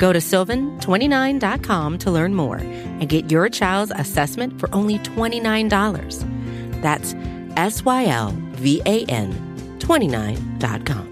Go to sylvan29.com to learn more and get your child's assessment for only $29. That's S Y L V A N 29.com.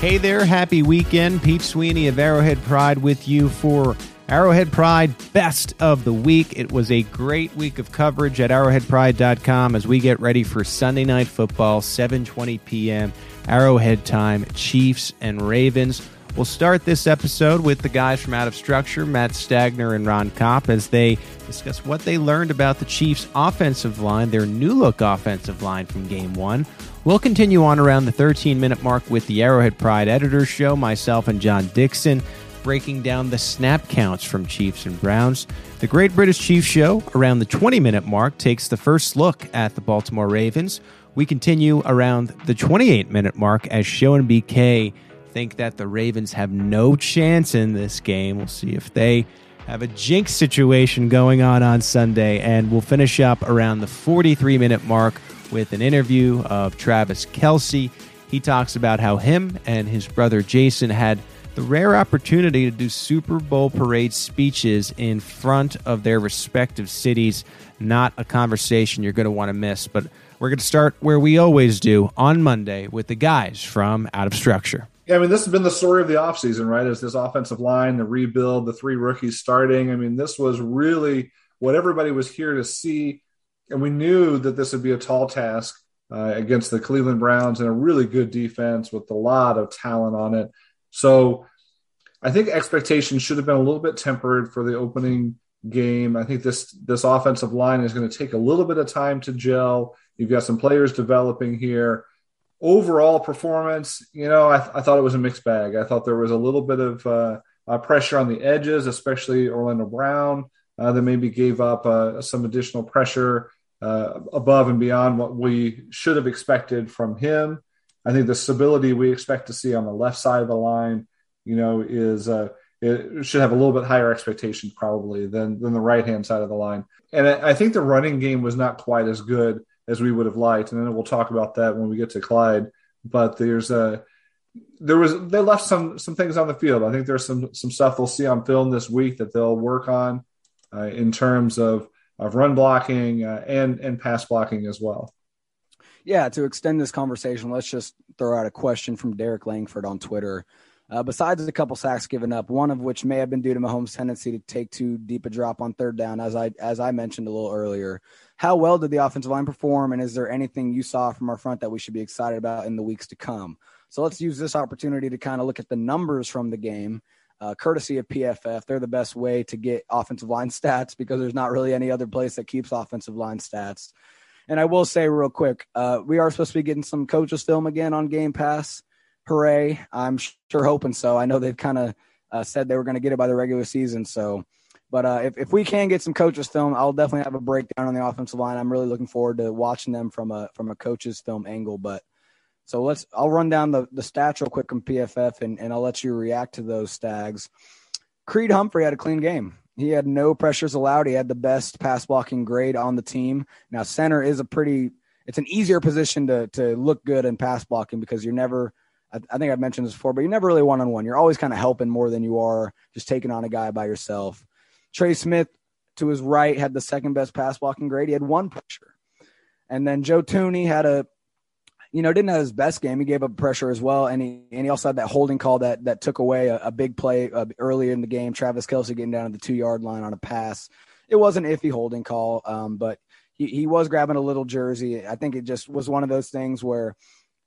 Hey there, happy weekend. Pete Sweeney of Arrowhead Pride with you for Arrowhead Pride Best of the Week. It was a great week of coverage at arrowheadpride.com as we get ready for Sunday Night Football, 7:20 p.m. Arrowhead time, Chiefs and Ravens. We'll start this episode with the guys from Out of Structure, Matt Stagner and Ron Kopp, as they discuss what they learned about the Chiefs' offensive line, their new look offensive line from game one. We'll continue on around the 13 minute mark with the Arrowhead Pride Editors Show, myself and John Dixon, breaking down the snap counts from Chiefs and Browns. The Great British Chiefs Show, around the 20 minute mark, takes the first look at the Baltimore Ravens. We continue around the 28 minute mark as Show and BK think that the Ravens have no chance in this game. We'll see if they have a jinx situation going on on Sunday. And we'll finish up around the 43 minute mark with an interview of Travis Kelce. He talks about how him and his brother Jason had the rare opportunity to do Super Bowl parade speeches in front of their respective cities. Not a conversation you're going to want to miss, but we're going to start where we always do on Monday with the guys from Out of Structure. Yeah, I mean, this has been the story of the offseason, right? Is this offensive line, the rebuild, the three rookies starting. I mean, this was really what everybody was here to see and we knew that this would be a tall task uh, against the Cleveland Browns and a really good defense with a lot of talent on it. So I think expectations should have been a little bit tempered for the opening game. I think this this offensive line is going to take a little bit of time to gel. You've got some players developing here. Overall performance, you know, I, th- I thought it was a mixed bag. I thought there was a little bit of uh, uh, pressure on the edges, especially Orlando Brown, uh, that maybe gave up uh, some additional pressure uh, above and beyond what we should have expected from him. I think the stability we expect to see on the left side of the line, you know, is uh, it should have a little bit higher expectations probably than than the right hand side of the line. And I, I think the running game was not quite as good as we would have liked, and then we'll talk about that when we get to Clyde. But there's a there was they left some some things on the field. I think there's some some stuff they'll see on film this week that they'll work on uh, in terms of of run blocking uh, and and pass blocking as well. Yeah, to extend this conversation, let's just throw out a question from Derek Langford on Twitter. Uh, besides a couple sacks given up, one of which may have been due to Mahomes' tendency to take too deep a drop on third down, as I as I mentioned a little earlier. How well did the offensive line perform, and is there anything you saw from our front that we should be excited about in the weeks to come? So let's use this opportunity to kind of look at the numbers from the game uh, courtesy of PFF. They're the best way to get offensive line stats because there's not really any other place that keeps offensive line stats. And I will say real quick, uh, we are supposed to be getting some coaches film again on Game Pass. Hooray! I'm sure hoping so. I know they've kind of uh, said they were going to get it by the regular season. So, but uh, if if we can get some coaches film, I'll definitely have a breakdown on the offensive line. I'm really looking forward to watching them from a from a coaches film angle. But so let's I'll run down the, the stats real quick from PFF and, and I'll let you react to those stags. Creed Humphrey had a clean game. He had no pressures allowed. He had the best pass blocking grade on the team. Now center is a pretty it's an easier position to to look good in pass blocking because you're never I, I think I've mentioned this before, but you're never really one on one. You're always kind of helping more than you are just taking on a guy by yourself. Trey Smith to his right had the second best pass blocking grade. He had one pressure. And then Joe Thuney had a you know, didn't have his best game. He gave up pressure as well, and he and he also had that holding call that that took away a, a big play uh, earlier in the game. Travis Kelce getting down to the two yard line on a pass. It was an iffy holding call, um, but he he was grabbing a little jersey. I think it just was one of those things where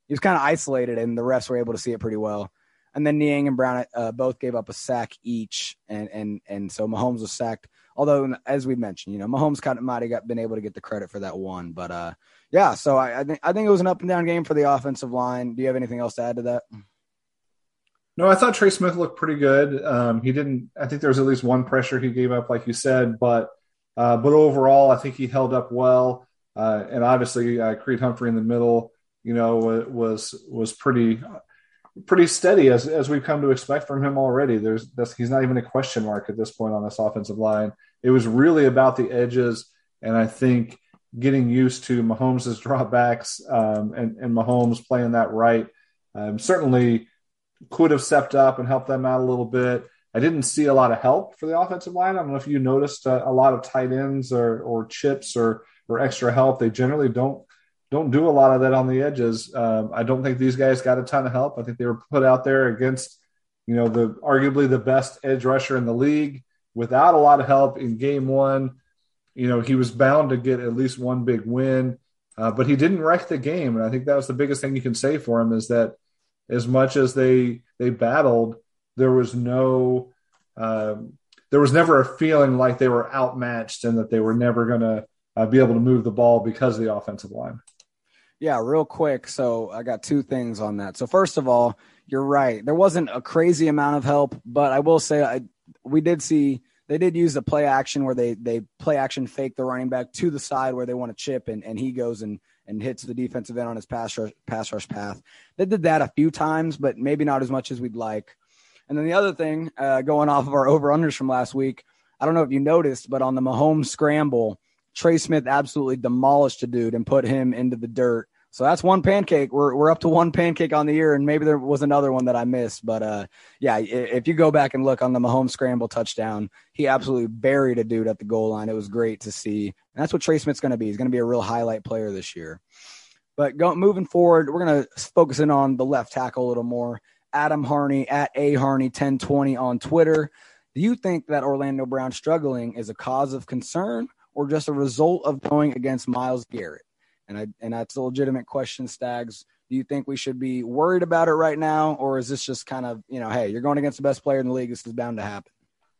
he was kind of isolated, and the refs were able to see it pretty well. And then Niang and Brown uh, both gave up a sack each, and and and so Mahomes was sacked Although, as we mentioned, you know, Mahomes kind of might have got, been able to get the credit for that one. But uh, yeah, so I, I think I think it was an up and down game for the offensive line. Do you have anything else to add to that? No, I thought Trey Smith looked pretty good. Um, he didn't. I think there was at least one pressure he gave up, like you said, but uh, but overall, I think he held up well. Uh, and obviously, uh, Creed Humphrey in the middle, you know, was was pretty pretty steady as as we've come to expect from him already. There's he's not even a question mark at this point on this offensive line. It was really about the edges, and I think getting used to Mahomes' drawbacks um, and and Mahomes playing that right um, certainly could have stepped up and helped them out a little bit. I didn't see a lot of help for the offensive line. I don't know if you noticed a, uh, a lot of tight ends or or chips or or extra help. They generally don't don't do a lot of that on the edges. Um, I don't think these guys got a ton of help. I think they were put out there against, you know, the arguably the best edge rusher in the league without a lot of help in game one. You know, he was bound to get at least one big win, uh, but he didn't wreck the game. And I think that was the biggest thing you can say for him is that as much as they they battled, there was no um, there was never a feeling like they were outmatched and that they were never going to uh, be able to move the ball because of the offensive line. Yeah, real quick. So I got two things on that. So first of all, you're right. There wasn't a crazy amount of help, but I will say I, we did see they did use the play action where they they play action fake the running back to the side where they want to chip and, and he goes and and hits the defensive end on his pass rush, pass rush path. They did that a few times, but maybe not as much as we'd like. And then the other thing, uh, going off of our over unders from last week, I don't know if you noticed, but on the Mahomes scramble, Trey Smith absolutely demolished a dude and put him into the dirt. So that's one pancake. We're we're up to one pancake on the year, and maybe there was another one that I missed. But uh, yeah, if you go back and look on the Mahomes scramble touchdown, he absolutely buried a dude at the goal line. It was great to see. And that's what Trey Smith's going to be. He's going to be a real highlight player this year. But go, moving forward, we're going to focus in on the left tackle a little more. Adam Harney at a Harney 1020 on Twitter. Do you think that Orlando Brown struggling is a cause of concern or just a result of going against Myles Garrett? And I and that's a legitimate question, Stags. Do you think we should be worried about it right now, or is this just kind of you know, hey, you're going against the best player in the league, this is bound to happen?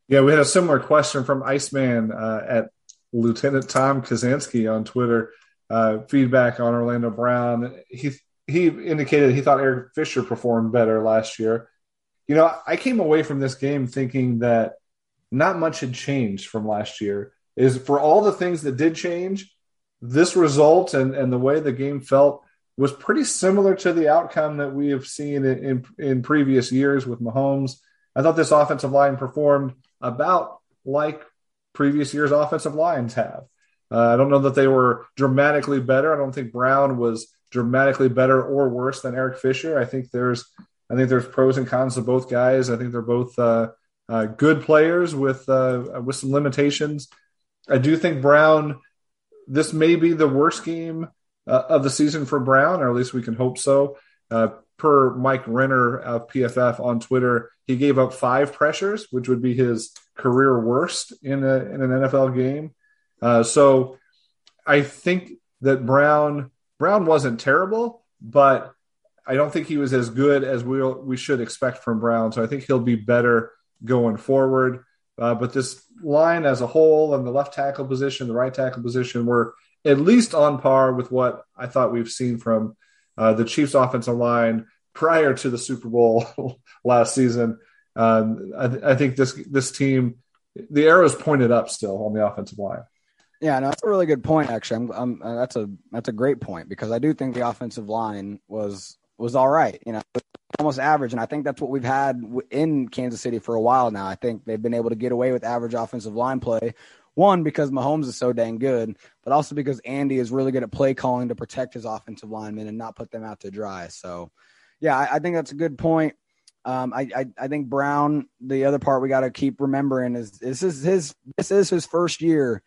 Yeah, we had a similar question from Iceman uh, at Lieutenant Tom Kazansky on Twitter. Uh, feedback on Orlando Brown. He he indicated he thought Eric Fisher performed better last year. You know, I came away from this game thinking that not much had changed from last year. Is for all the things that did change, this result and, and the way the game felt was pretty similar to the outcome that we have seen in, in, in previous years with Mahomes. I thought this offensive line performed about like previous years' offensive lines have. Uh, I don't know that they were dramatically better. I don't think Brown was dramatically better or worse than Eric Fisher. I think there's I think there's pros and cons to both guys. I think they're both uh, uh, good players with uh, with some limitations. I do think Brown this may be the worst game uh, of the season for Brown, or at least we can hope so. Uh, per Mike Renner of PFF on Twitter, he gave up five pressures, which would be his career worst in, a, in an NFL game. Uh, so I think that Brown Brown wasn't terrible, but I don't think he was as good as we we should expect from Brown. So I think he'll be better going forward. Uh, but this line as a whole and the left tackle position, the right tackle position were at least on par with what I thought we've seen from uh, the Chiefs offensive line prior to the Super Bowl last season. Um, I, th- I, think this this team, the arrow's pointed up still on the offensive line. Yeah, no, that's a really good point. Actually, I'm, I'm, uh, that's a that's a great point because I do think the offensive line was was all right. You know, almost average, and I think that's what we've had in Kansas City for a while now. I think they've been able to get away with average offensive line play. One because Mahomes is so dang good, but also because Andy is really good at play calling to protect his offensive linemen and not put them out to dry. So, yeah, I, I think that's a good point. Um, I, I, I think Brown. The other part we got to keep remembering is this is his this is his first year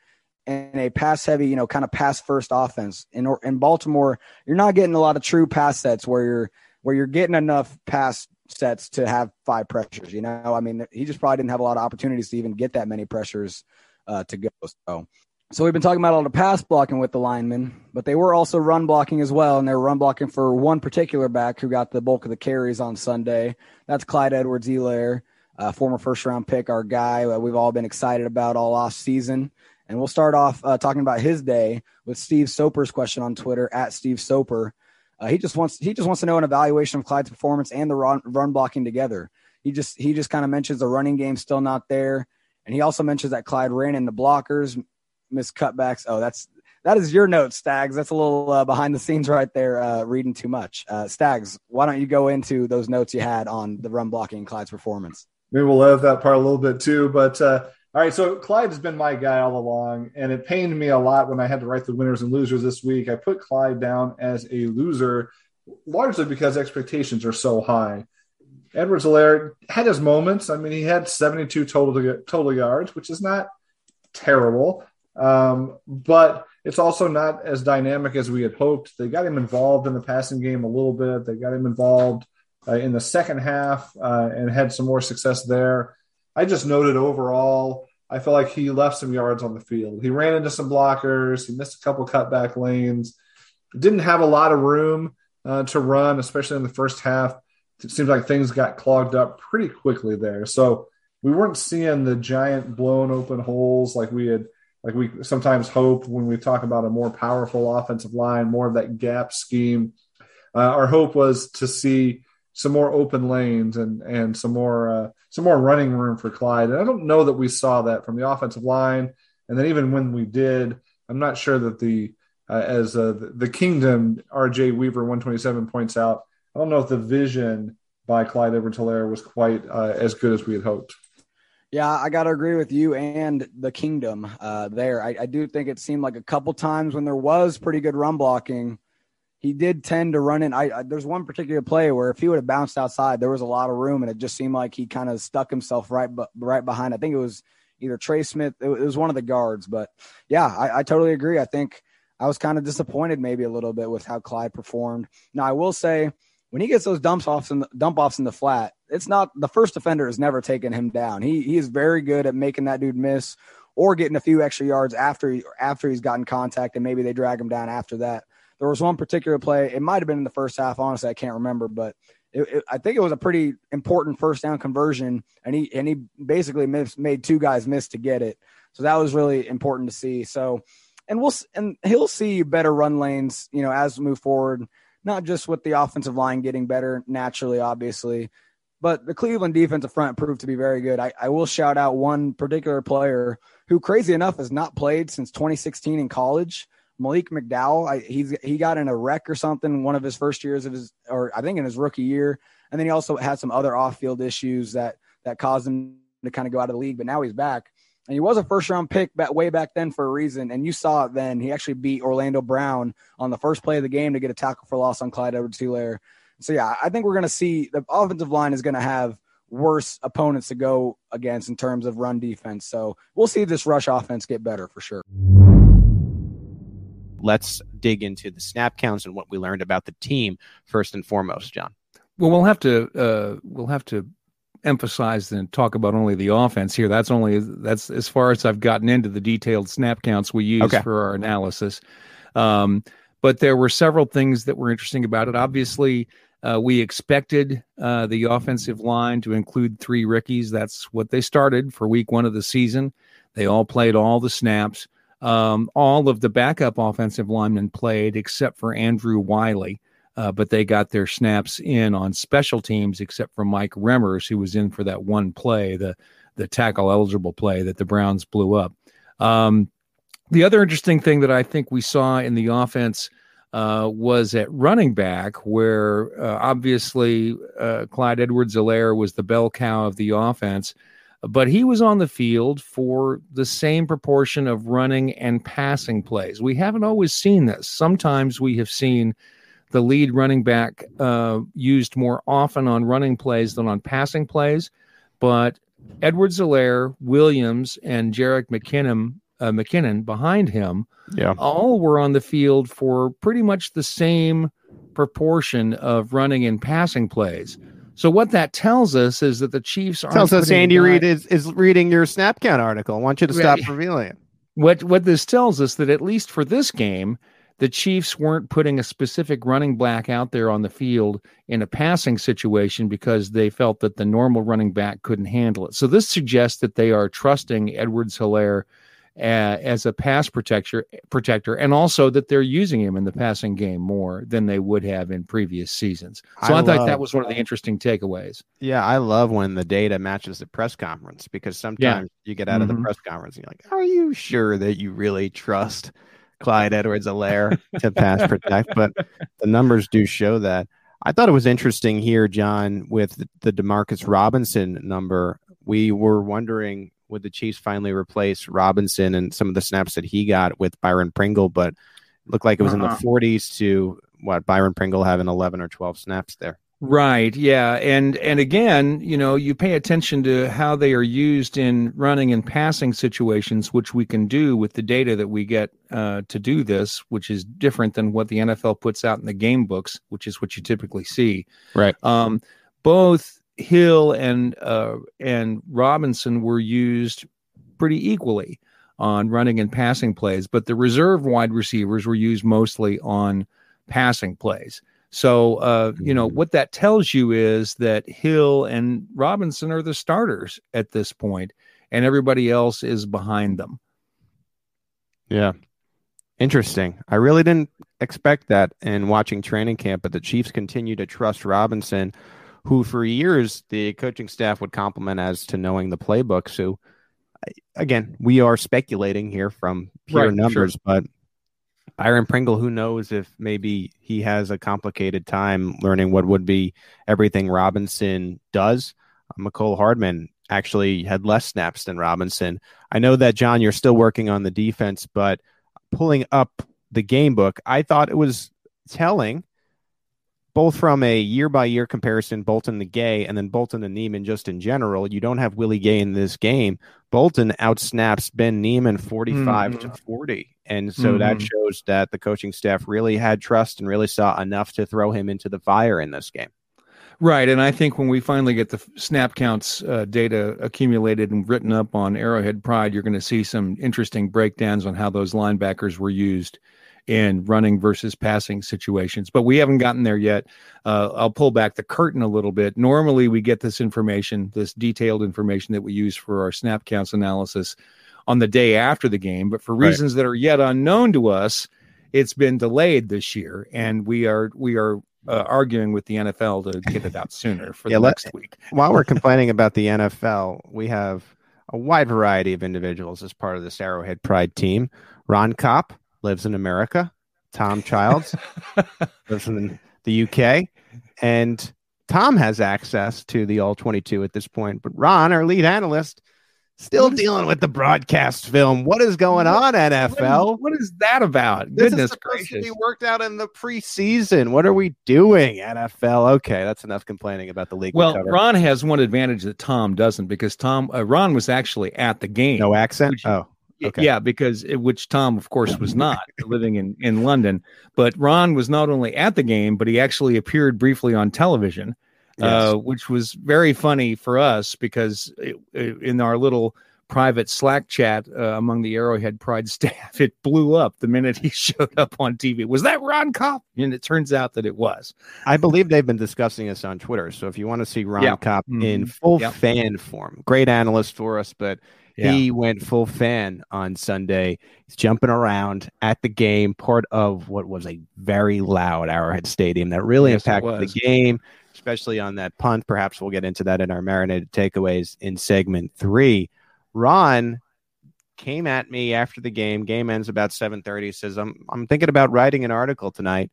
in a pass heavy, you know, kind of pass first offense. In in Baltimore, you're not getting a lot of true pass sets where you're where you're getting enough pass sets to have five pressures. You know, I mean, he just probably didn't have a lot of opportunities to even get that many pressures uh, to go. So, so we've been talking about all the pass blocking with the linemen, but they were also run blocking as well, and they were run blocking for one particular back who got the bulk of the carries on Sunday. That's Clyde Edwards-Helaire. uh, former first round pick, our guy uh, we've all been excited about all off season. And we'll start off uh, talking about his day with Steve Soper's question on Twitter at Steve Soper. Uh, he just wants he just wants to know an evaluation of Clyde's performance and the run, run blocking together. He just he just kind of mentions the running game still not there, and he also mentions that Clyde ran in the blockers, missed cutbacks. Oh, that's that is your note, Stags. That's a little uh, behind the scenes right there, uh, reading too much. Uh, Stags, why don't you go into those notes you had on the run blocking Clyde's performance? Maybe we'll love that part a little bit too. But uh, all right, so Clyde has been my guy all along, and it pained me a lot when I had to write the winners and losers this week. I put Clyde down as a loser, largely because expectations are so high. Edwards-Helaire had his moments. I mean, he had 72 total total yards, which is not terrible, um, but it's also not as dynamic as we had hoped. They got him involved in the passing game a little bit. They got him involved uh, in the second half uh, and had some more success there. I just noted overall, I feel like he left some yards on the field. He ran into some blockers. He missed a couple cutback lanes. Didn't have a lot of room uh, to run, especially in the first half. It seems like things got clogged up pretty quickly there. So we weren't seeing the giant blown open holes like we had like we sometimes hope when we talk about a more powerful offensive line, more of that gap scheme. Uh, our hope was to see some more open lanes and and some more uh, some more running room for Clyde. And I don't know that we saw that from the offensive line. And then even when we did, I'm not sure that the uh, as uh, the, Kingdom R.J. Weaver 127 points out, I don't know if the vision by Clyde Edwards-Helaire was quite uh, as good as we had hoped. Yeah, I got to agree with you and the kingdom uh, there. I, I, do think it seemed like a couple times when there was pretty good run blocking, he did tend to run in. I, I there's one particular play where if he would have bounced outside, there was a lot of room, and it just seemed like he kind of stuck himself right, but right behind. I think it was either Trey Smith. It was one of the guards, but yeah, I, I totally agree. I think I was kind of disappointed maybe a little bit with how Clyde performed. Now I will say when he gets those dumps offs the, dump offs in the flat, it's not the first defender has never taken him down. He he is very good at making that dude miss or getting a few extra yards after after he's gotten contact and maybe they drag him down after that. There was one particular play. It might have been in the first half. Honestly, I can't remember, but it, it, I think it was a pretty important first down conversion, and he and he basically made two guys miss to get it. So that was really important to see. So, and we'll and he'll see better run lanes, you know, as we move forward. Not just with the offensive line getting better naturally, obviously, but the Cleveland defensive front proved to be very good. I, I, will shout out one particular player who, crazy enough, has not played since 2016 in college. Malik McDowell. I, he's he got in a wreck or something one of his first years of his, or I think in his rookie year, and then he also had some other off-field issues that that caused him to kind of go out of the league. But now he's back, and he was a first-round pick back way back then for a reason. And you saw it then. He actually beat Orlando Brown on the first play of the game to get a tackle for loss on Clyde Edwards-Helaire so yeah, I think we're going to see the offensive line is going to have worse opponents to go against in terms of run defense. So we'll see this rush offense get better for sure. Let's dig into the snap counts and what we learned about the team first and foremost, John. Well, we'll have to uh, we'll have to emphasize and talk about only the offense here. That's only that's as far as I've gotten into the detailed snap counts we use okay. for our analysis. Um, but there were several things that were interesting about it. Obviously, uh, we expected uh, the offensive line to include three rookies. That's what they started for week one of the season. They all played all the snaps. Um, all of the backup offensive linemen played except for Andrew Wylie, uh, but they got their snaps in on special teams except for Mike Remmers, who was in for that one play, the the tackle eligible play that the Browns blew up. Um, the other interesting thing that I think we saw in the offense uh, was at running back, where uh, obviously uh, Clyde Edwards-Helaire was the bell cow of the offense, but he was on the field for the same proportion of running and passing plays. We haven't always seen this. Sometimes we have seen the lead running back uh, used more often on running plays than on passing plays, but Edwards-Helaire, Williams, and Jerick McKinnon uh, McKinnon behind him, yeah, all were on the field for pretty much the same proportion of running and passing plays. So what that tells us is that the Chiefs are tells us Andy Reid is, is reading your snap count article. I want you to stop right. revealing it. What what this tells us that at least for this game, the Chiefs weren't putting a specific running back out there on the field in a passing situation because they felt that the normal running back couldn't handle it. So this suggests that they are trusting Edwards Helaire uh, as a pass protector, protector, and also that they're using him in the passing game more than they would have in previous seasons. So I, I thought that was one of the interesting takeaways. Yeah, I love when the data matches the press conference because sometimes yeah. you get out mm-hmm. of the mm-hmm. press conference and you're like, "Are you sure that you really trust Clyde Edwards-Helaire to pass protect?" But the numbers do show that. I thought it was interesting here, John, with the, the Demarcus Robinson number. We were wondering would the Chiefs finally replace Robinson and some of the snaps that he got with Byron Pringle, but looked like it was uh-huh. in the 40s uh-huh. to what Byron Pringle having 11 or 12 snaps there. Right. Yeah. And and again, you know, you pay attention to how they are used in running and passing situations, which we can do with the data that we get uh, to do this, which is different than what the NFL puts out in the game books, which is what you typically see. Right. Um, both Hill and uh, and Robinson were used pretty equally on running and passing plays, but the reserve wide receivers were used mostly on passing plays. So, uh, you know, mm-hmm. what that tells you is that Hill and Robinson are the starters at this point, and everybody else is behind them. Yeah. Interesting. I really didn't expect that in watching training camp, but the Chiefs continue to trust Robinson who for years the coaching staff would compliment as to knowing the playbook. So again, we are speculating here from pure right, numbers, sure. but Byron Pringle, who knows if maybe he has a complicated time learning what would be everything Robinson does. Uh, Mecole Hardman actually had less snaps than Robinson. I know that John, you're still working on the defense, but pulling up the game book, I thought it was telling both from a year by year comparison, Bolton to Gay, and then Bolton to Niemann just in general. You don't have Willie Gay in this game. Bolton outsnaps Ben Niemann 45 mm-hmm. to 40. And so mm-hmm. that shows that the coaching staff really had trust and really saw enough to throw him into the fire in this game. Right. And I think when we finally get the snap counts uh, data accumulated and written up on Arrowhead Pride, you're going to see some interesting breakdowns on how those linebackers were used in running versus passing situations. But we haven't gotten there yet. Uh, I'll pull back the curtain a little bit. Normally, we get this information, this detailed information that we use for our snap counts analysis on the day after the game. But for reasons right. that are yet unknown to us, it's been delayed this year, and we are we are uh, arguing with the NFL to get it out sooner for yeah, the next week. While we're complaining about the NFL, we have a wide variety of individuals as part of this Arrowhead Pride team. Ron Kopp, lives in America. Tom Childs lives in the UK. And Tom has access to the All 22 at this point. But Ron, our lead analyst, still dealing with the broadcast film. What is going on, NFL? what is that about? This Goodness gracious. To be worked out in the preseason. What are we doing, NFL? Okay, that's enough complaining about the league. Well, Ron has one advantage that Tom doesn't because Tom, uh, Ron was actually at the game. No accent? Which, oh. Okay. Yeah, because it, which Tom, of course, was not living in in London. But Ron was not only at the game, but he actually appeared briefly on television, yes. uh, which was very funny for us because it, it, in our little private Slack chat uh, among the Arrowhead Pride staff, it blew up the minute he showed up on TV. Was that Ron Kopp? And it turns out that it was. I believe they've been discussing this on Twitter. So if you want to see Ron yeah. Kopp mm-hmm. in full yep. fan form, great analyst for us, but yeah. He went full fan on Sunday. He's jumping around at the game, part of what was a very loud Arrowhead Stadium that really yes, impacted the game, especially on that punt. Perhaps we'll get into that in our marinated takeaways in segment three. Ron came at me after the game. Game ends about 7:30. Says, "I'm I'm thinking about writing an article tonight."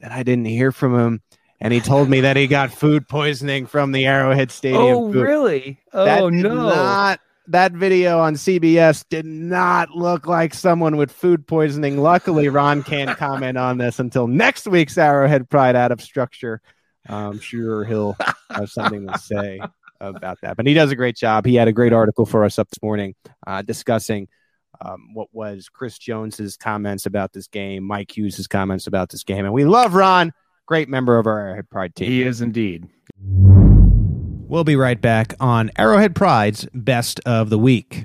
And I didn't hear from him and he told me that he got food poisoning from the Arrowhead Stadium. Oh, food. really? Oh, that no! Not that video on CBS did not look like someone with food poisoning. Luckily, Ron can't comment on this until next week's Arrowhead Pride out of structure. I'm sure he'll have something to say about that. But he does a great job. He had a great article for us up this morning uh, discussing um, what was Chris Jones's comments about this game, Mike Hughes' comments about this game. And we love Ron, great member of our Arrowhead Pride team. He is indeed. We'll be right back on Arrowhead Pride's Best of the Week.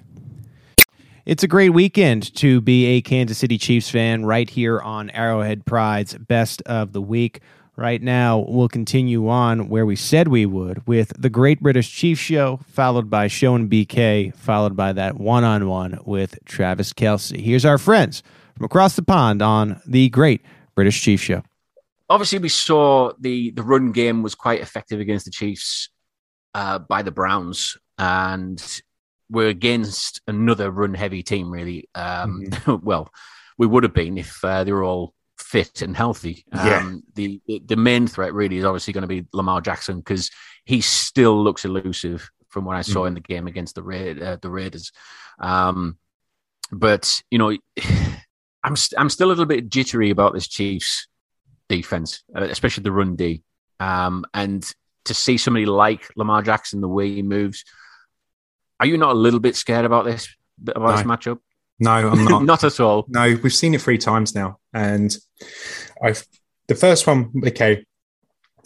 It's a great weekend to be a Kansas City Chiefs fan right here on Arrowhead Pride's Best of the Week. Right now, we'll continue on where we said we would with the Great British Chiefs Show, followed by Show and BK, followed by that one on one with Travis Kelce. Here's our friends from across the pond on the Great British Chiefs Show. Obviously, we saw the, the run game was quite effective against the Chiefs uh, by the Browns, and we're against another run heavy team, really. Um, mm-hmm. well, we would have been if uh, they were all fit and healthy. Um, the, the main threat really is obviously going to be Lamar Jackson because he still looks elusive from what I saw mm. in the game against the Ra- uh, the Raiders. Um, but you know, I'm i st- I'm still a little bit jittery about this Chiefs defense, uh, especially the run D. Um, and to see somebody like Lamar Jackson, the way he moves, are you not a little bit scared about this about no. this matchup? No, I'm not. not at all. No, we've seen it three times now, and I've the first one. Okay,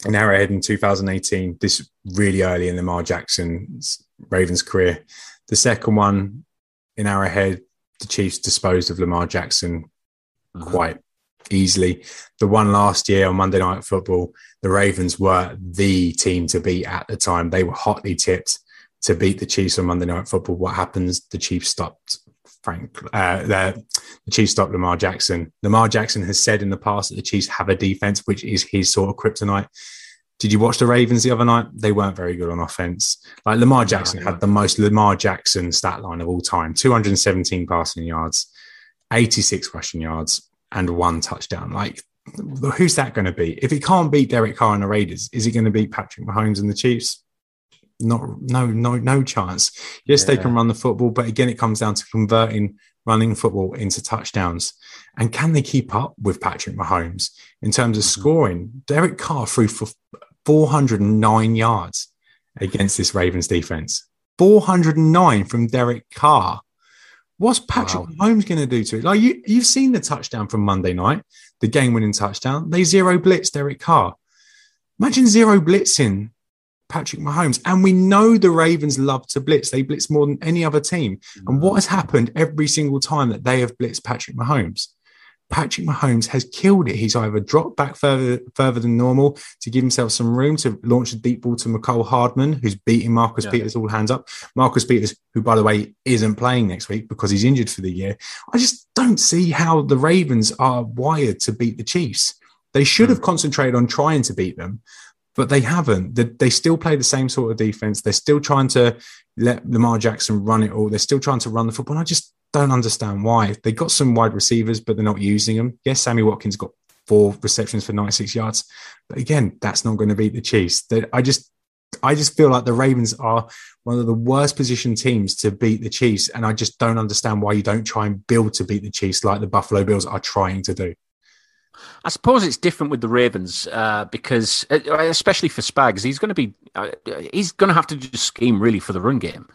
in Arrowhead in 2018. This really early in Lamar Jackson's Ravens career. The second one in Arrowhead, the Chiefs disposed of Lamar Jackson mm-hmm. quite easily. The one last year on Monday Night Football, the Ravens were the team to beat at the time. They were hotly tipped to beat the Chiefs on Monday Night Football. What happens? The Chiefs stopped Frank, uh, the, the Chiefs stopped Lamar Jackson. Lamar Jackson has said in the past that the Chiefs have a defense, which is his sort of kryptonite. Did you watch the Ravens the other night? They weren't very good on offense. Like Lamar Jackson had the most Lamar Jackson stat line of all time 217 passing yards, 86 rushing yards, and one touchdown. Like, who's that going to be? If he can't beat Derek Carr and the Raiders, is he going to beat Patrick Mahomes and the Chiefs? Not, no, no, no chance. Yes, yeah. they can run the football, but again, it comes down to converting running football into touchdowns. And can they keep up with Patrick Mahomes in terms of mm-hmm. scoring? Derek Carr threw for 409 yards against this Ravens defense. 409 from Derek Carr. What's Patrick wow. Mahomes going to do to it? Like you, you've seen the touchdown from Monday night, the game-winning touchdown. They zero blitz Derek Carr. Imagine zero blitzing Patrick Mahomes. And we know the Ravens love to blitz. They blitz more than any other team. And mm. what has happened every single time that they have blitzed Patrick Mahomes? Patrick Mahomes has killed it. He's either dropped back further further than normal to give himself some room to launch a deep ball to Mecole Hardman, who's beating Marcus yeah. Peters all hands up. Marcus Peters, who by the way isn't playing next week because he's injured for the year. I just don't see how the Ravens are wired to beat the Chiefs. They should have hmm. concentrated on trying to beat them, but they haven't. They, they still play the same sort of defense. They're still trying to let Lamar Jackson run it all. They're still trying to run the football. And I just don't understand why. They got some wide receivers, but they're not using them. Yes, Sammy Watkins got four receptions for 96 yards. But again, that's not going to beat the Chiefs. They, I just I just feel like the Ravens are one of the worst positioned teams to beat the Chiefs. And I just don't understand why you don't try and build to beat the Chiefs like the Buffalo Bills are trying to do. I suppose it's different with the Ravens uh, because, uh, especially for Spags, he's going to be uh, he's going to have to just scheme really for the run game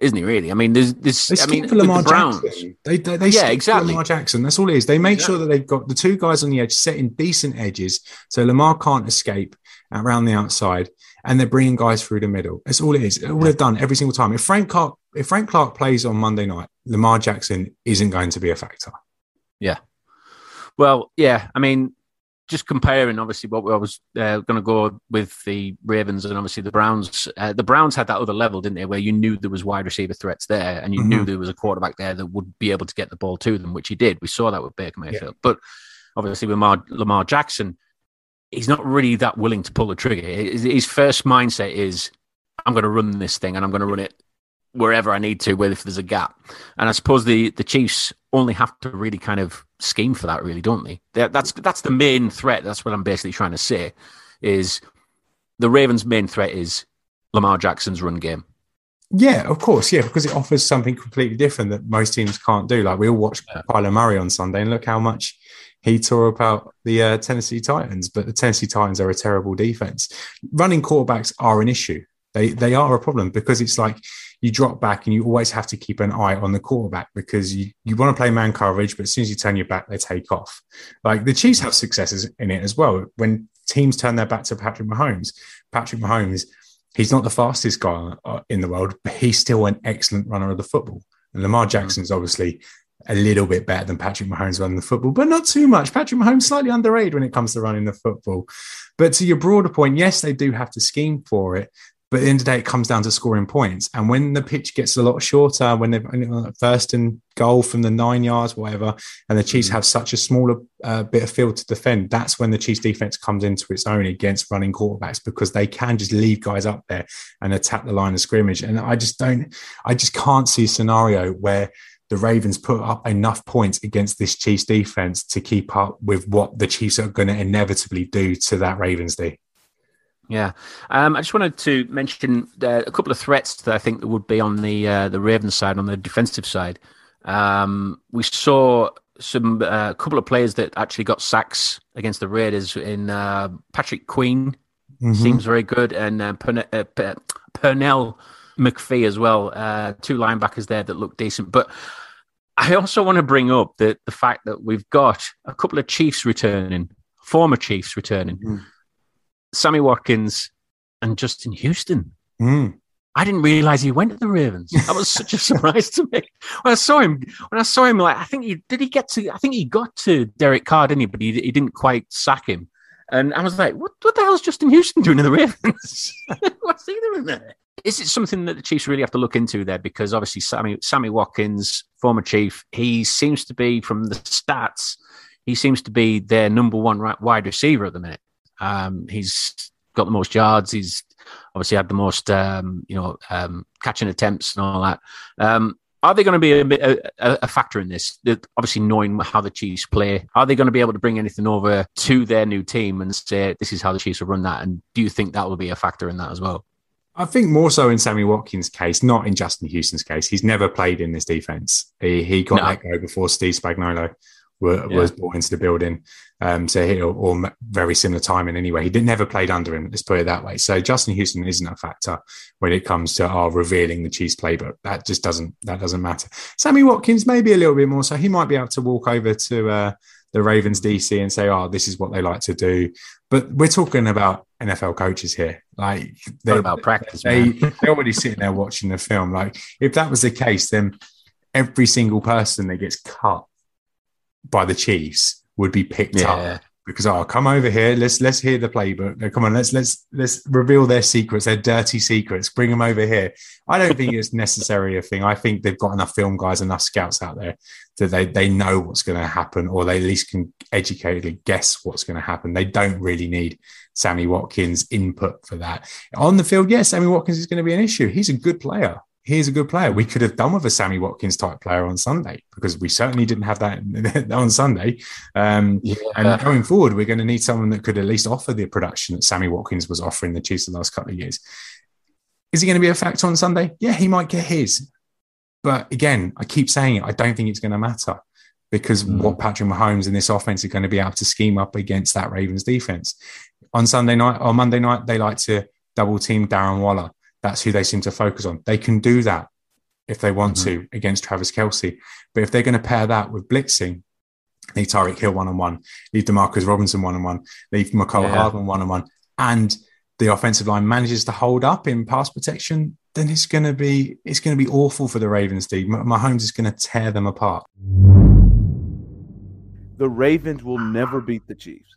isn't he? Really? I mean, there's this. They I mean, for Lamar the Jackson. They they, they yeah, exactly. Lamar Jackson. That's all it is. They make exactly. sure that they've got the two guys on the edge setting decent edges, so Lamar can't escape around the outside, and they're bringing guys through the middle. That's all it is. All they've done every single time. If Frank Clark, if Frank Clark plays on Monday night, Lamar Jackson isn't going to be a factor. Yeah. Well, yeah. I mean, just comparing, obviously, what I was uh, going to go with the Ravens and obviously the Browns. Uh, the Browns had that other level, didn't they, where you knew there was wide receiver threats there, and you mm-hmm. knew there was a quarterback there that would be able to get the ball to them, which he did. We saw that with Baker Mayfield, yeah. but obviously with Lamar, Lamar, Jackson, he's not really that willing to pull the trigger. His, first mindset is, "I'm going to run this thing, and I'm going to run it wherever I need to, where if there's a gap. And I suppose the the Chiefs only have to really kind of scheme for that, really, don't they? That's that's the main threat. That's what I'm basically trying to say. Is the Ravens' main threat is Lamar Jackson's run game. Yeah, of course. Yeah, because it offers something completely different that most teams can't do. Like we all watched yeah. Kyler Murray on Sunday, and look how much he tore about the uh, Tennessee Titans. But the Tennessee Titans are a terrible defense. Running quarterbacks are an issue. They they are a problem because it's like you drop back and you always have to keep an eye on the quarterback because you, you want to play man coverage, but as soon as you turn your back, they take off. Like the Chiefs have successes in it as well. When teams turn their back to Patrick Mahomes, Patrick Mahomes, he's not the fastest guy uh, in the world, but he's still an excellent runner of the football. And Lamar Jackson's obviously a little bit better than Patrick Mahomes running the football, but not too much. Patrick Mahomes slightly underrated when it comes to running the football. But to your broader point, yes, they do have to scheme for it, but at the end of the day, it comes down to scoring points. And when the pitch gets a lot shorter, when they're first and goal from the nine yards, whatever, and the Chiefs mm-hmm. have such a smaller uh, bit of field to defend, that's when the Chiefs defense comes into its own against running quarterbacks because they can just leave guys up there and attack the line of scrimmage. And I just don't, I just can't see a scenario where the Ravens put up enough points against this Chiefs defense to keep up with what the Chiefs are going to inevitably do to that Ravens D. Yeah, um, I just wanted to mention uh, a couple of threats that I think that would be on the uh, the Ravens side, on the defensive side. Um, we saw some a uh, couple of players that actually got sacks against the Raiders. In uh, Patrick Queen mm-hmm. seems very good, and uh, Pern- uh, Pernell McPhee as well. two linebackers there that look decent, but. I also want to bring up the, the fact that we've got a couple of Chiefs returning, former Chiefs returning. Mm Sammy Watkins, and Justin Houston. Mm. I didn't realize he went to the Ravens. That was such a surprise to me. When I saw him, when I saw him, like I think he did he get to I think he got to Derek Carr, didn't he? But he, he didn't quite sack him. And I was like, what, what the hell is Justin Houston doing in the Ravens? What's he doing there? Is it something that the Chiefs really have to look into there? Because obviously, Sammy, Sammy Watkins, former Chief, he seems to be, from the stats, he seems to be their number one wide receiver at the minute. Um, he's got the most yards. He's obviously had the most, um, you know, um, catching attempts and all that. Um, are they going to be a, a, a factor in this? obviously, knowing how the Chiefs play, are they going to be able to bring anything over to their new team and say this is how the Chiefs will run that? And do you think that will be a factor in that as well? I think more so in Sammy Watkins' case, not in Justin Houston's case. He's never played in this defense. He, he got no. let go before Steve Spagnuolo were, yeah. was brought into the building. Um, so he or, or, very similar timing anyway. He did never played under him. Let's put it that way. So Justin Houston isn't a factor when it comes to our revealing the Chiefs playbook. That just doesn't that doesn't matter. Sammy Watkins maybe a little bit more. So he might be able to walk over to uh, the Ravens DC and say, "Oh, this is what they like to do." But we're talking about NFL coaches here. Like they're about practice. They, they're already sitting there watching the film. Like if that was the case, then every single person that gets cut by the Chiefs would be picked yeah. up because oh come over here. Let's let's hear the playbook. Come on let's let's let's reveal their secrets their dirty secrets. Bring them over here. I don't think it's necessary a thing. I think they've got enough film guys enough scouts out there that they they know what's going to happen or they at least can educatedly guess what's going to happen. They don't really need sammy watkins input for that. On the field yes sammy watkins is going to be an issue. He's a good player he's a good player. We could have done with a Sammy Watkins type player on Sunday because we certainly didn't have that on Sunday. Um, yeah. And going forward, we're going to need someone that could at least offer the production that Sammy Watkins was offering the Chiefs the last couple of years. Is he going to be a factor on Sunday? Yeah, he might get his. But again, I keep saying it, I don't think it's going to matter because mm. what Patrick Mahomes and this offense are going to be able to scheme up against that Ravens defense. On Sunday night or Monday night, they like to double team Darren Waller that's who they seem to focus on. They can do that if they want mm-hmm. to against Travis Kelce. But if they're going to pair that with blitzing, leave Tyreek Hill one on one, leave Demarcus Robinson one on one, leave Mecole yeah. Hardman one on one, and the offensive line manages to hold up in pass protection, then it's going to be it's going to be awful for the Ravens. D. Mahomes is going to tear them apart. The Ravens will never beat the Chiefs.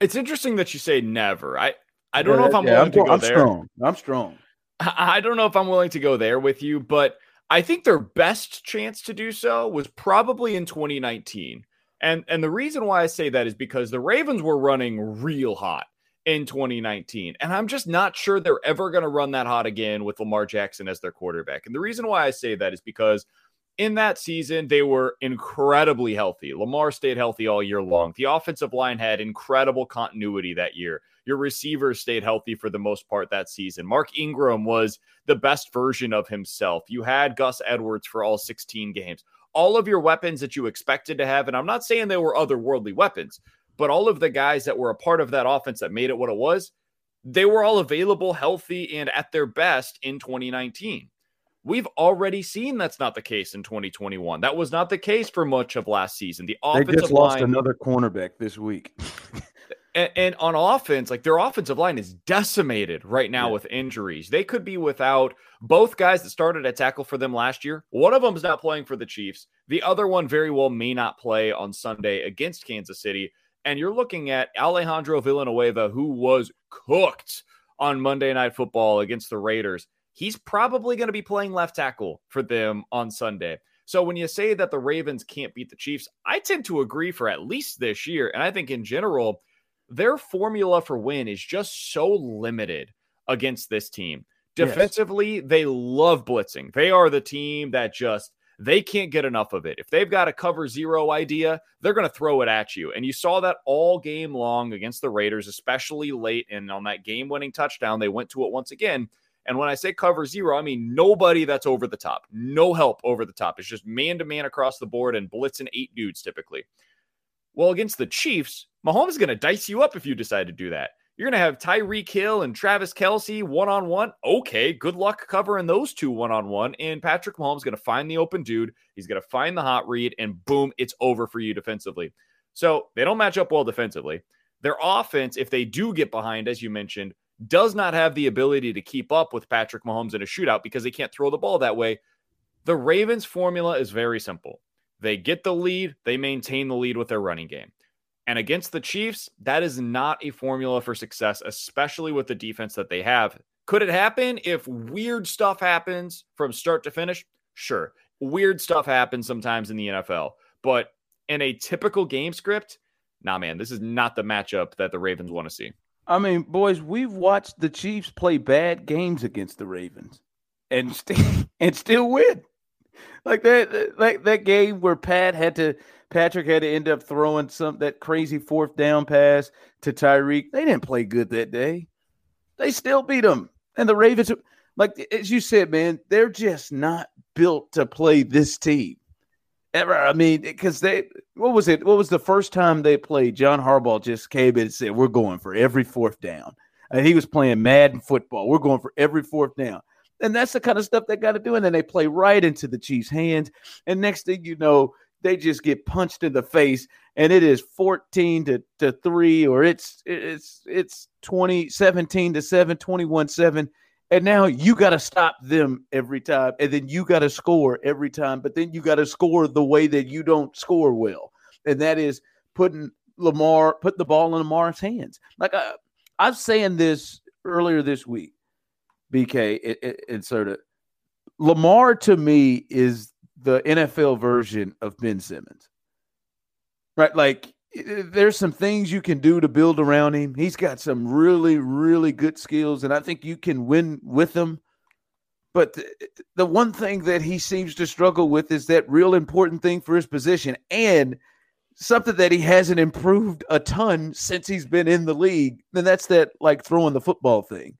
It's interesting that you say never. I I don't yeah, know if I'm yeah, willing I'm, to go I'm there. Strong. I'm strong. I don't know if I'm willing to go there with you, but I think their best chance to do so was probably in 2019. And and the reason why I say that is because the Ravens were running real hot in 2019. And I'm just not sure they're ever going to run that hot again with Lamar Jackson as their quarterback. And the reason why I say that is because in that season, they were incredibly healthy. Lamar stayed healthy all year long. The offensive line had incredible continuity that year. Your receivers stayed healthy for the most part that season. Mark Ingram was the best version of himself. You had Gus Edwards for all 16 games. All of your weapons that you expected to have, and I'm not saying they were otherworldly weapons, but all of the guys that were a part of that offense that made it what it was, they were all available, healthy, and at their best in 2019. We've already seen that's not the case in 2021. That was not the case for much of last season. The offensive they just lost line, another cornerback this week. And, and, on offense, like their offensive line is decimated right now yeah. with injuries. They could be without both guys that started at tackle for them last year. One of them is not playing for the Chiefs. The other one very well may not play on Sunday against Kansas City. And you're looking at Alejandro Villanueva, who was cooked on Monday Night Football against the Raiders. He's probably going to be playing left tackle for them on Sunday. So when you say that the Ravens can't beat the Chiefs, I tend to agree for at least this year. And I think in general, their formula for win is just so limited against this team. Defensively, yes. they love blitzing. They are the team that just they can't get enough of it. If they've got a cover zero idea, they're going to throw it at you. And you saw that all game long against the Raiders, especially late and on that game winning touchdown. They went to it once again. And when I say cover zero, I mean nobody that's over the top, no help over the top. It's just man to man across the board and blitzing eight dudes typically. Well, against the Chiefs, Mahomes is going to dice you up if you decide to do that. You're going to have Tyreek Hill and Travis Kelce one on one. Okay, good luck covering those two one on one. And Patrick Mahomes is going to find the open dude. He's going to find the hot read, and boom, it's over for you defensively. So they don't match up well defensively. Their offense, if they do get behind, as you mentioned, does not have the ability to keep up with Patrick Mahomes in a shootout because they can't throw the ball that way. The Ravens' formula is very simple. They get the lead, they maintain the lead with their running game. And against the Chiefs, that is not a formula for success, especially with the defense that they have. Could it happen if weird stuff happens from start to finish? Sure. Weird stuff happens sometimes in the NFL. But in a typical game script, nah, man, this is not the matchup that the Ravens want to see. I mean, boys, we've watched the Chiefs play bad games against the Ravens and, st- and still win. Like that, like that game where Pat had to Patrick had to end up throwing some that crazy fourth down pass to Tyreek. They didn't play good that day. They still beat them. And the Ravens, like as you said, man, they're just not built to play this team. Ever. I mean, because they what was it? What was the first time they played? John Harbaugh just came in and said, We're going for every fourth down. And he was playing Madden football. We're going for every fourth down. And that's the kind of stuff they got to do. And then they play right into the Chiefs' hands. And next thing you know, they just get punched in the face and it is 14 to, to 3 or it's it's it's 20 17 to 7 21 7 and now you got to stop them every time and then you got to score every time but then you got to score the way that you don't score well and that is putting Lamar put the ball in Lamar's hands. Like I, I was saying this earlier this week BK insert it Lamar to me is the NFL version of Ben Simmons. Right? Like there's some things you can do to build around him. He's got some really, really good skills, and I think you can win with him. But the, one thing that he seems to struggle with is that real important thing for his position and something that he hasn't improved a ton since he's been in the league. And that's that like throwing the football thing,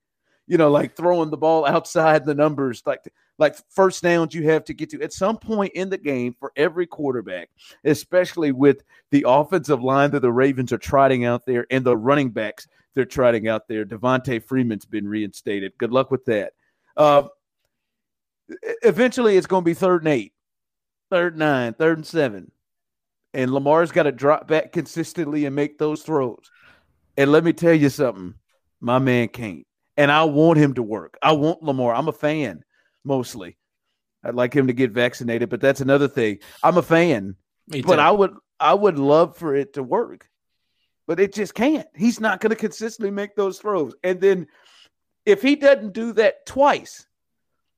you know, like throwing the ball outside the numbers, like like first downs you have to get to at some point in the game for every quarterback, especially with the offensive line that the Ravens are trotting out there and the running backs they're trotting out there. Devonta Freeman's been reinstated. Good luck with that. Uh, eventually, it's going to be third and eight, third and nine, third and seven. And Lamar's got to drop back consistently and make those throws. And let me tell you something, my man can't. And I want him to work. I want Lamar. I'm a fan mostly. I'd like him to get vaccinated, but that's another thing. I'm a fan, but I would I would love for it to work, but it just can't. He's not going to consistently make those throws, and then if he doesn't do that twice,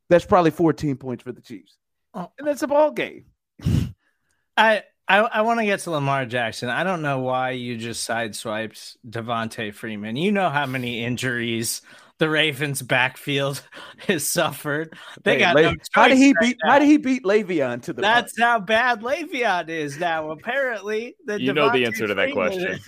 that's probably 14 points for the Chiefs, oh. and that's a ball game. I I, I want to get to Lamar Jackson. I don't know why you just sideswiped Devonta Freeman. You know how many injuries the Ravens backfield has suffered. They hey, got Le- no how did he right beat now. how did he beat Le'Veon to the That's how bad Le'Veon is now. Apparently, the you Devonta know the answer to that question.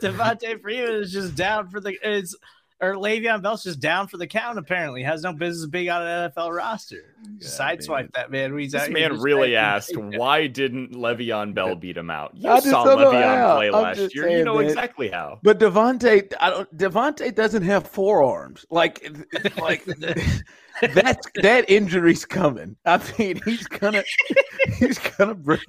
Devonta Freeman is just down for the it's or Le'Veon Bell's just down for the count. Apparently, has no business being on an NFL roster. Yeah, Sideswipe that man. He's this man really asked, "Why didn't Le'Veon Bell beat him out?" You I saw Le'Veon play last year. You know man. exactly how. But Devonta, I don't. Devonta doesn't have forearms. Like, like that's that injury's coming. I mean, he's gonna he's gonna break.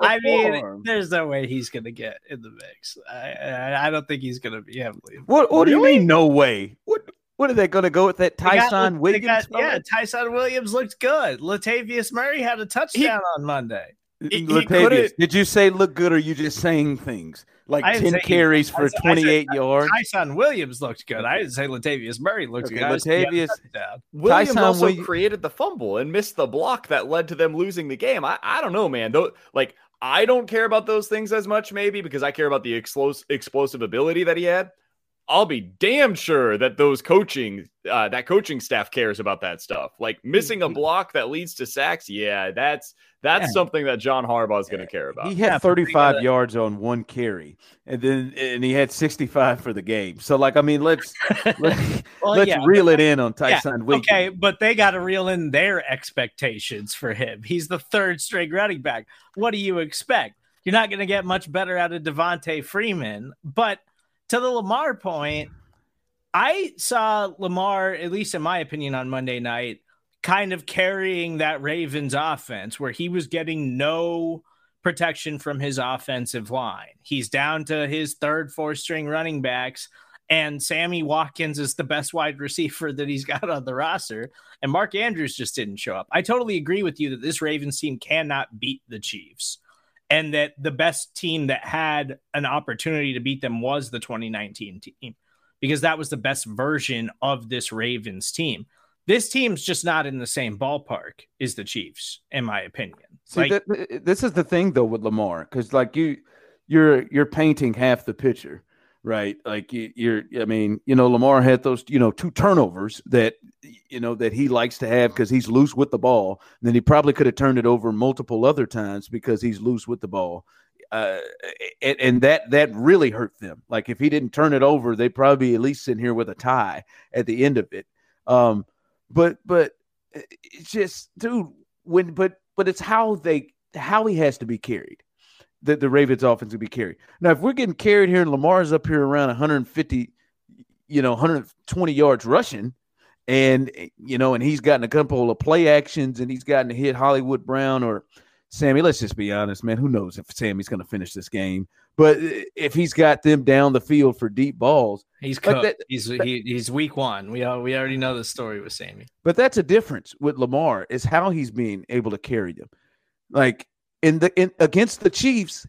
I mean, there's no way he's gonna get in the mix. I I, I don't think he's gonna be heavily. What What do you mean? No way. What What are they going to go with that Tyson got, Williams? Got, yeah, Tyson Williams looked good. Latavius Murray had a touchdown he, on Monday. He, Latavius, did you say look good, or you just saying things like ten carries he, for twenty eight uh, yards? Tyson Williams looked good. I didn't say Latavius Murray looked okay, good. Latavius Williams Tyson also Williams. created the fumble and missed the block that led to them losing the game. I, I don't know, man. Though, like I don't care about those things as much, maybe because I care about the explosive explosive ability that he had. I'll be damn sure that those coaching uh, that coaching staff cares about that stuff. Like missing a block that leads to sacks, yeah, that's that's yeah. something that John Harbaugh is going to care about. He had 35 yards on one carry, and then and he had 65 for the game. So, like, I mean, let's let's, well, let's yeah. reel it in on Tyson yeah. Okay, but they got to reel in their expectations for him. He's the third string running back. What do you expect? You're not going to get much better out of Devonta Freeman, but to the Lamar point, I saw Lamar, at least in my opinion, on Monday night, kind of carrying that Ravens offense where he was getting no protection from his offensive line. He's down to his third, fourth string running backs, and Sammy Watkins is the best wide receiver that he's got on the roster. And Mark Andrews just didn't show up. I totally agree with you that this Ravens team cannot beat the Chiefs and that the best team that had an opportunity to beat them was the 2019 team because that was the best version of this Ravens team. This team's just not in the same ballpark as the Chiefs, in my opinion. See, like, th- this is the thing though with Lamar, because like you, you're you're painting half the picture, right? Like you, you're, I mean, you know, Lamar had those, you know, two turnovers that you know that he likes to have because he's loose with the ball. And then he probably could have turned it over multiple other times because he's loose with the ball. Uh, and, and, that that really hurt them. Like if he didn't turn it over, they'd probably be at least sitting here with a tie at the end of it. Um, but but it's just, dude, when but but it's how they how he has to be carried. That the Ravens offense will be carried. Now, if we're getting carried here and Lamar's up here around 150, you know, 120 yards rushing, and you know, and he's gotten a couple of play actions, and he's gotten to hit Hollywood Brown or Sammy. Let's just be honest, man. Who knows if Sammy's going to finish this game? But if he's got them down the field for deep balls, he's like that, he's he, he's week one. We all, we already know the story with Sammy. But that's a difference with Lamar is how he's being able to carry them. Like in the in against the Chiefs,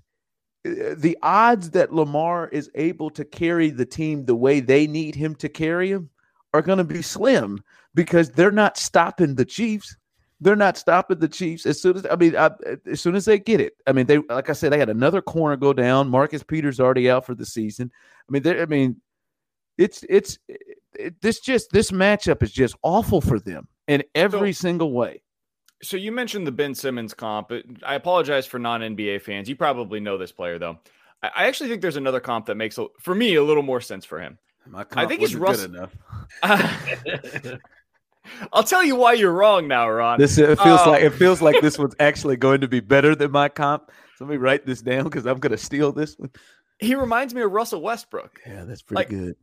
uh, the odds that Lamar is able to carry the team the way they need him to carry him are going to be slim because they're not stopping the Chiefs. They're not stopping the Chiefs as soon as I mean, I, as soon as they get it. I mean, they like I said, they had another corner go down. Marcus Peters already out for the season. I mean, I mean, it's it's it, this just this matchup is just awful for them in every so, single way. So you mentioned the Ben Simmons comp. I apologize for non NBA fans. You probably know this player though. I actually think there's another comp that makes for me a little more sense for him. I think he's Russ- good enough. I'll tell you why you're wrong now, Ron. This it feels like it feels like this one's actually going to be better than my comp. So let me write this down because I'm going to steal this one. He reminds me of Russell Westbrook. Yeah, that's pretty like, good.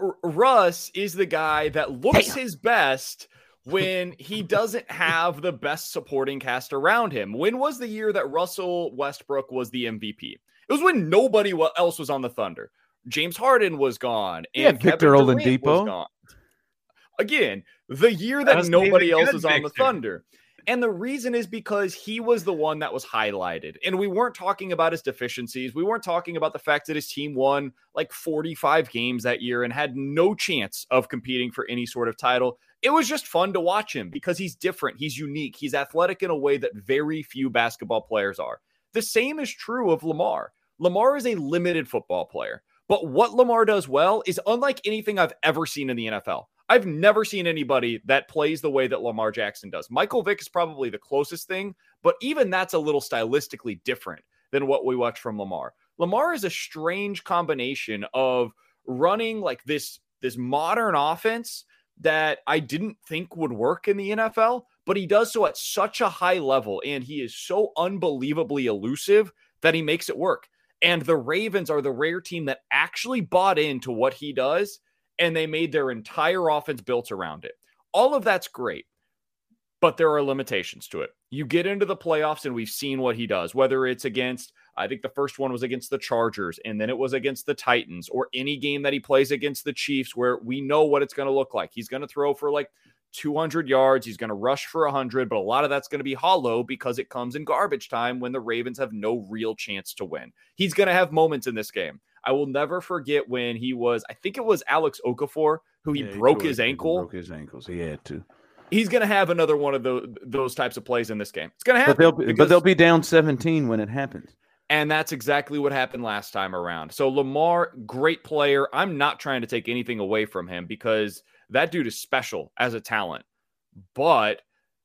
R- Russ is the guy that looks Damn. his best when he doesn't have the best supporting cast around him. When was the year that Russell Westbrook was the MVP? It was when nobody else was on the Thunder. James Harden was gone, and yeah, Victor Oladipo. Was gone. Again, the year that, that nobody else was on the Thunder. And the reason is because he was the one that was highlighted. And we weren't talking about his deficiencies. We weren't talking about the fact that his team won like 45 games that year and had no chance of competing for any sort of title. It was just fun to watch him because he's different. He's unique. He's athletic in a way that very few basketball players are. The same is true of Lamar. Lamar is a limited football player. But what Lamar does well is unlike anything I've ever seen in the NFL. I've never seen anybody that plays the way that Lamar Jackson does. Michael Vick is probably the closest thing, but even that's a little stylistically different than what we watch from Lamar. Lamar is a strange combination of running like this this modern offense that I didn't think would work in the NFL, but he does so at such a high level and he is so unbelievably elusive that he makes it work. And the Ravens are the rare team that actually bought into what he does and they made their entire offense built around it. All of that's great. but there are limitations to it. You get into the playoffs, and we've seen what he does, whether it's against, I think the first one was against the Chargers, and then it was against the Titans, or any game that he plays against the Chiefs, where we know what it's going to look like. He's going to throw for like 200 yards. He's going to rush for 100, but a lot of that's going to be hollow because it comes in garbage time when the Ravens have no real chance to win. He's going to have moments in this game. I will never forget when he was, I think it was Alex Okafor who he yeah, broke he his ankle. Broke his ankles. He had to he's going to have another one of those those types of plays in this game. It's going to happen. But they'll, be, because, but they'll be down 17 when it happens. And that's exactly what happened last time around. So Lamar, great player. I'm not trying to take anything away from him because that dude is special as a talent. But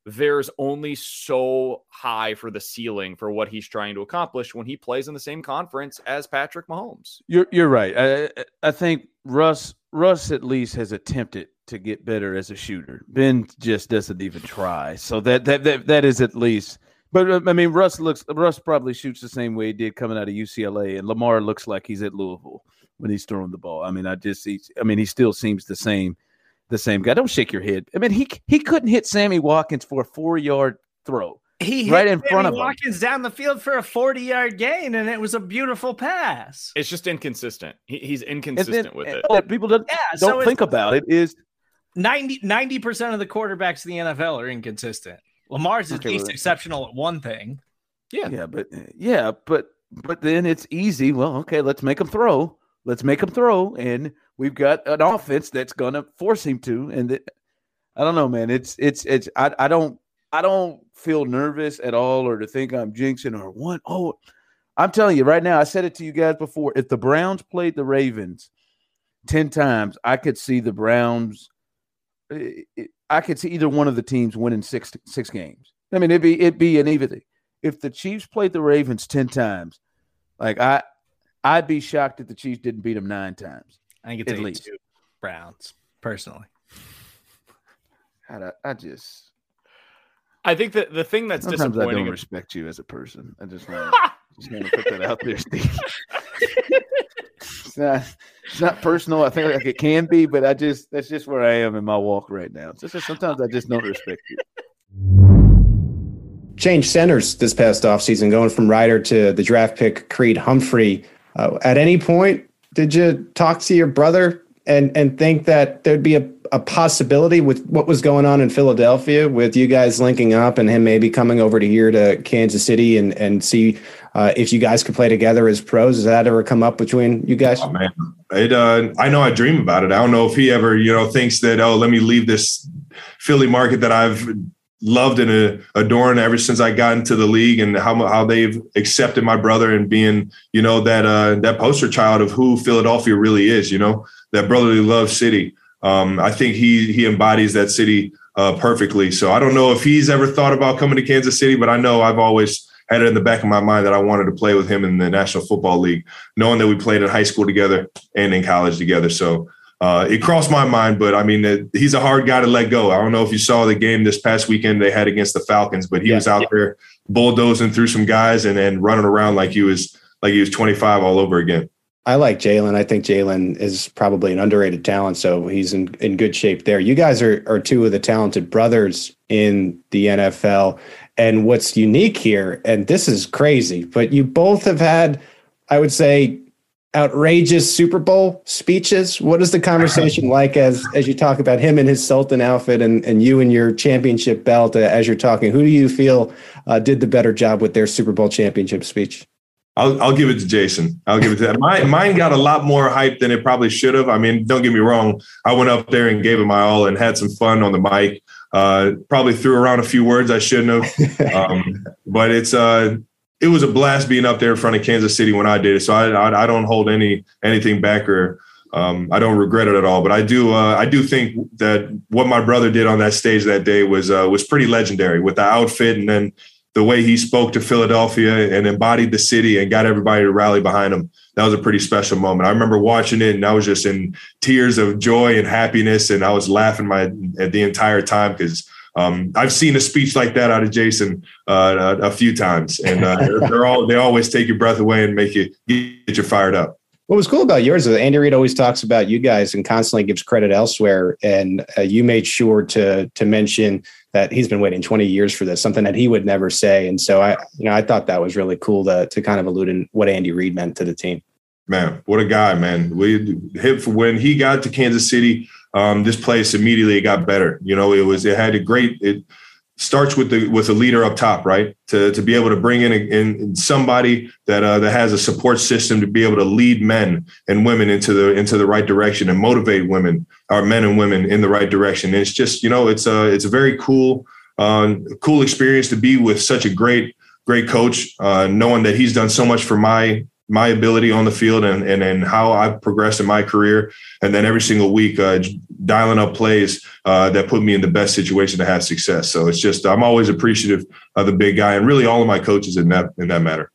there's only so high for the ceiling for what he's trying to accomplish when he plays in the same conference as Patrick Mahomes. You're you're right. I I think Russ Russ at least has attempted to get better as a shooter. Ben just doesn't even try. So that that that, that is at least. But uh, I mean, Russ looks. Russ probably shoots the same way he did coming out of UCLA, and Lamar looks like he's at Louisville when he's throwing the ball. I mean, I just. He, I mean, he still seems the same. The same guy. Don't shake your head. I mean, he he couldn't hit Sammy Watkins for a four yard throw. He right in Sammy front of Watkins him. down the field for a 40 yard gain, and it was a beautiful pass. It's just inconsistent. He, he's inconsistent then, with it. People don't, yeah, don't so think about it. Is 90 percent of the quarterbacks in the NFL are inconsistent. Lamar's at least exceptional at one thing. Yeah, yeah, but yeah, but but then it's easy. Well, okay, let's make him throw. Let's make him throw, and we've got an offense that's gonna force him to. And it, I don't know, man. It's it's it's. I I don't I don't feel nervous at all, or to think I'm jinxing or what. Oh, I'm telling you right now. I said it to you guys before. If the Browns played the Ravens ten times, I could see the Browns eh, eh, I could see either one of the teams winning six six games. I mean, it'd be it'd be an even. If the Chiefs played the Ravens ten times, like I, I'd be shocked if the Chiefs didn't beat them nine times. I think it's at least two Browns personally. I, I just, I think that the thing that's Sometimes disappointing. I don't respect you as a person. I just want, just want to put that out there, Steve. it's not it's not personal. I think like it can be, but I just that's just where I am in my walk right now. It's just sometimes I just don't respect you. Change centers this past offseason, going from Reiter to the draft pick Creed Humphrey. Uh, at any point, did you talk to your brother and and think that there'd be a, a possibility with what was going on in Philadelphia with you guys linking up and him maybe coming over to here to Kansas City and and see uh, if you guys could play together as pros. Has that ever come up between you guys? Oh, man, it. Uh, I know I dream about it. I don't know if he ever you know thinks that oh let me leave this Philly market that I've loved and uh, adorned ever since I got into the league and how how they've accepted my brother and being you know that uh, that poster child of who Philadelphia really is. You know that brotherly love city. Um, I think he he embodies that city uh, perfectly. So I don't know if he's ever thought about coming to Kansas City, but I know I've always had it in the back of my mind that I wanted to play with him in the National Football League, knowing that we played in high school together and in college together. So uh, it crossed my mind, but I mean, he's a hard guy to let go. I don't know if you saw the game this past weekend they had against the Falcons, but he yeah, was out yeah. there bulldozing through some guys and then running around like he was like he was 25 all over again. I like Jalen. I think Jalen is probably an underrated talent, so he's in, in good shape there. You guys are, are two of the talented brothers in the NFL. And what's unique here, and this is crazy, but you both have had, I would say, outrageous Super Bowl speeches. What is the conversation like as as you talk about him and his Sultan outfit, and and you and your championship belt uh, as you're talking? Who do you feel uh, did the better job with their Super Bowl championship speech? I'll, I'll give it to Jason. I'll give it to that. Mine, mine got a lot more hype than it probably should have. I mean, don't get me wrong. I went up there and gave it my all and had some fun on the mic. Uh, probably threw around a few words I shouldn't have. Um, but it's uh, it was a blast being up there in front of Kansas City when I did it. So I, I, I don't hold any anything back or um, I don't regret it at all. But I do uh, I do think that what my brother did on that stage that day was uh, was pretty legendary with the outfit and then the way he spoke to Philadelphia and embodied the city and got everybody to rally behind him. That was a pretty special moment. I remember watching it and I was just in tears of joy and happiness, and I was laughing my at the entire time because um, I've seen a speech like that out of Jason uh, a, a, few times, and uh, they're all they always take your breath away and make you get you fired up. What was cool about yours is Andy Reid always talks about you guys and constantly gives credit elsewhere. And uh, you made sure to to mention that he's been waiting 20 years for this, something that he would never say. And so I, you know, I thought that was really cool to to kind of allude in what Andy Reid meant to the team. Man, what a guy, man! We when he got to Kansas City. Um, this place immediately got better. You know, it was it had a great it starts with the with a leader up top, right? To to be able to bring in, a, in somebody that uh, that has a support system to be able to lead men and women into the into the right direction and motivate women, our men and women in the right direction. And it's just you know it's a it's a very cool uh, cool experience to be with such a great great coach, uh, knowing that he's done so much for my my ability on the field and, and and how I've progressed in my career, and then every single week uh, dialing up plays uh, that put me in the best situation to have success. So it's just I'm always appreciative of the big guy and really all of my coaches in that in that matter.